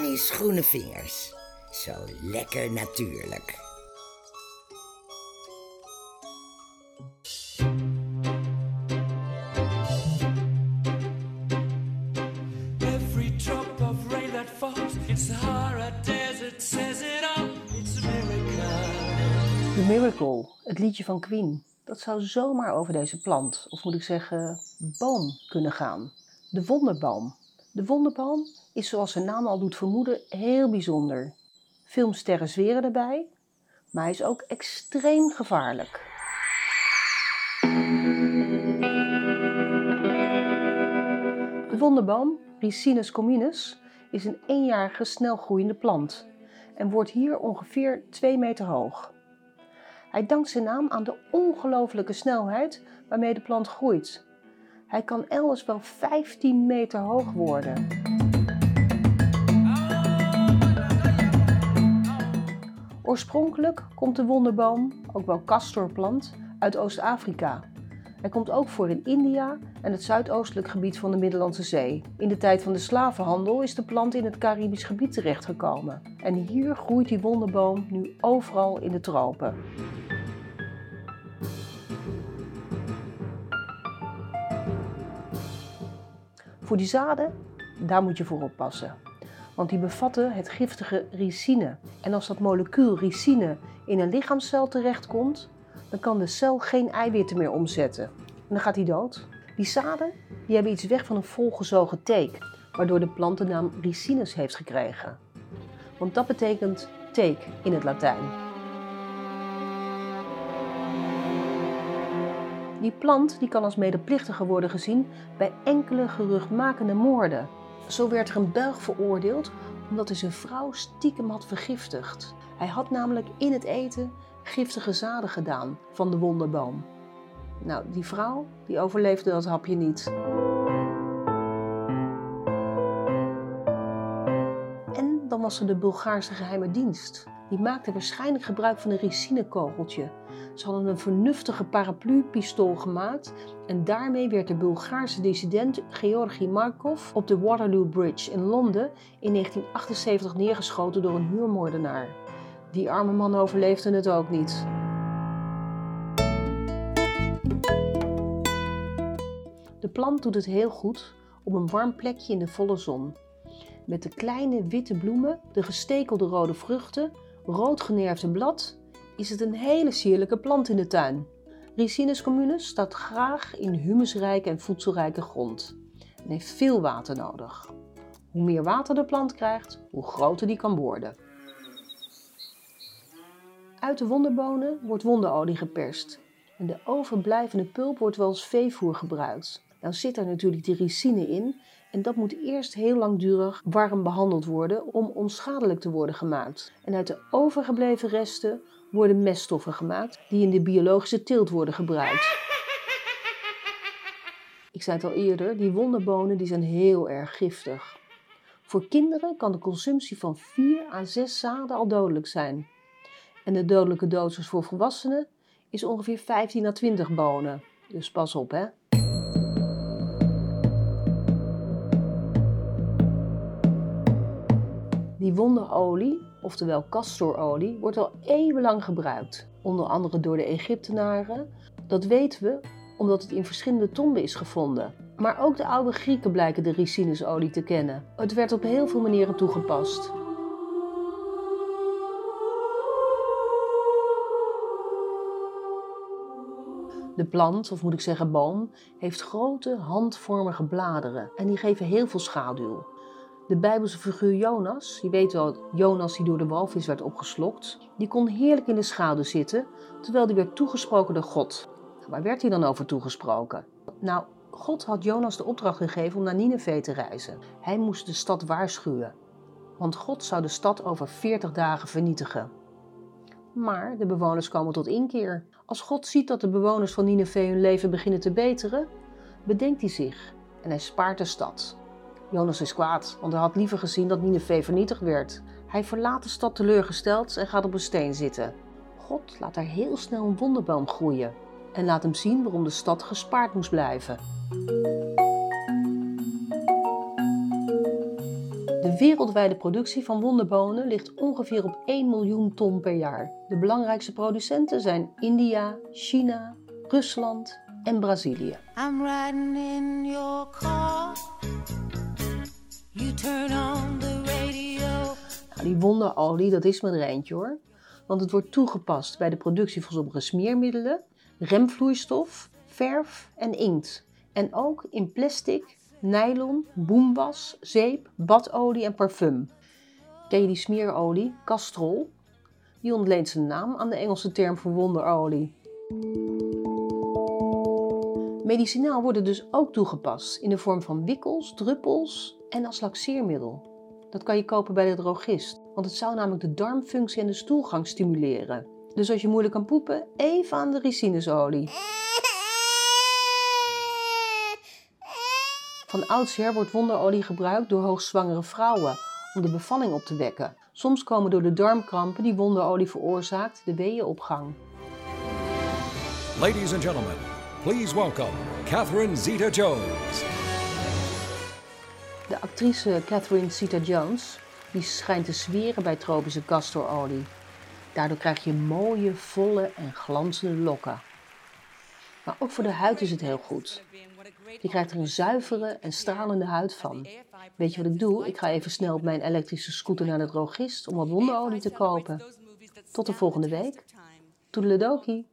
Annie's groene vingers. Zo lekker natuurlijk. Every drop of rain that falls in Sahara Desert says it all. It's a miracle. The Miracle, het liedje van Queen. Dat zou zomaar over deze plant, of moet ik zeggen boom, kunnen gaan. De wonderboom. De wonderboom is zoals zijn naam al doet vermoeden heel bijzonder. Filmsterren zweren erbij, maar hij is ook extreem gevaarlijk. De wonderboom, Ricinus communis, is een eenjarige snelgroeiende plant en wordt hier ongeveer 2 meter hoog. Hij dankt zijn naam aan de ongelooflijke snelheid waarmee de plant groeit. Hij kan elders wel 15 meter hoog worden. Oorspronkelijk komt de wonderboom, ook wel castorplant, uit Oost-Afrika. Hij komt ook voor in India en het zuidoostelijk gebied van de Middellandse Zee. In de tijd van de slavenhandel is de plant in het Caribisch gebied terechtgekomen. En hier groeit die wonderboom nu overal in de tropen. Voor die zaden, daar moet je voor oppassen. Want die bevatten het giftige ricine. En als dat molecuul ricine in een lichaamscel terechtkomt, dan kan de cel geen eiwitten meer omzetten. En dan gaat hij dood. Die zaden die hebben iets weg van een volgezogen teek, waardoor de plant de naam ricinus heeft gekregen. Want dat betekent teek in het Latijn. Die plant die kan als medeplichtige worden gezien bij enkele geruchtmakende moorden. Zo werd er een Belg veroordeeld omdat hij zijn vrouw stiekem had vergiftigd. Hij had namelijk in het eten giftige zaden gedaan van de wonderboom. Nou, die vrouw die overleefde dat hapje niet. En dan was er de Bulgaarse geheime dienst. Die maakte waarschijnlijk gebruik van een ricinekogeltje. Ze hadden een vernuftige paraplu-pistool gemaakt en daarmee werd de Bulgaarse dissident Georgi Markov op de Waterloo Bridge in Londen in 1978 neergeschoten door een huurmoordenaar. Die arme man overleefde het ook niet. De plant doet het heel goed op een warm plekje in de volle zon. Met de kleine witte bloemen, de gestekelde rode vruchten, rood generfde blad, is het een hele sierlijke plant in de tuin. Ricinus communis staat graag in humusrijke en voedselrijke grond en heeft veel water nodig. Hoe meer water de plant krijgt, hoe groter die kan worden. Uit de wonderbonen wordt wonderolie geperst en de overblijvende pulp wordt wel als veevoer gebruikt. Nou zit er natuurlijk die ricine in en dat moet eerst heel langdurig warm behandeld worden om onschadelijk te worden gemaakt. En uit de overgebleven resten worden meststoffen gemaakt die in de biologische teelt worden gebruikt. Ik zei het al eerder, die wonderbonen die zijn heel erg giftig. Voor kinderen kan de consumptie van 4 à 6 zaden al dodelijk zijn. En de dodelijke dosis voor volwassenen is ongeveer 15 à 20 bonen. Dus pas op hè. Die wonderolie, oftewel castorolie, wordt al eeuwenlang gebruikt. Onder andere door de Egyptenaren. Dat weten we omdat het in verschillende tomben is gevonden. Maar ook de oude Grieken blijken de ricinusolie te kennen. Het werd op heel veel manieren toegepast. De plant, of moet ik zeggen boom, heeft grote handvormige bladeren en die geven heel veel schaduw. De Bijbelse figuur Jonas, je weet wel, Jonas die door de walvis werd opgeslokt, die kon heerlijk in de schaduw zitten terwijl die werd toegesproken door God. Waar werd hij dan over toegesproken? Nou, God had Jonas de opdracht gegeven om naar Nineveh te reizen. Hij moest de stad waarschuwen, want God zou de stad over 40 dagen vernietigen. Maar de bewoners komen tot inkeer. Als God ziet dat de bewoners van Nineveh hun leven beginnen te beteren, bedenkt hij zich en hij spaart de stad. Jonas is kwaad, want hij had liever gezien dat Nineveh vernietigd werd. Hij verlaat de stad teleurgesteld en gaat op een steen zitten. God laat daar heel snel een wonderboom groeien en laat hem zien waarom de stad gespaard moest blijven. De wereldwijde productie van wonderbonen ligt ongeveer op 1 miljoen ton per jaar. De belangrijkste producenten zijn India, China, Rusland en Brazilië. I'm in your car. Nou, die wonderolie, dat is me er eentje hoor. Want het wordt toegepast bij de productie van sommige smeermiddelen, remvloeistof, verf en inkt. En ook in plastic, nylon, boomwas, zeep, badolie en parfum. Ken je die smeerolie, castrol? Die ontleent zijn naam aan de Engelse term voor wonderolie. Medicinaal worden dus ook toegepast in de vorm van wikkels, druppels en als laxeermiddel. Dat kan je kopen bij de drogist, want het zou namelijk de darmfunctie en de stoelgang stimuleren. Dus als je moeilijk kan poepen, even aan de ricinusolie. Van oudsher wordt wonderolie gebruikt door hoogzwangere vrouwen om de bevalling op te wekken. Soms komen door de darmkrampen die wonderolie veroorzaakt de weeënopgang. Ladies and gentlemen, please welcome Catherine Zeta Jones. De actrice Catherine Zeta-Jones die schijnt te zweren bij tropische castorolie. Daardoor krijg je mooie, volle en glanzende lokken. Maar ook voor de huid is het heel goed. Je krijgt er een zuivere en stralende huid van. Weet je wat ik doe? Ik ga even snel op mijn elektrische scooter naar de drogist om wat wonderolie te kopen. Tot de volgende week. Toedeledokie.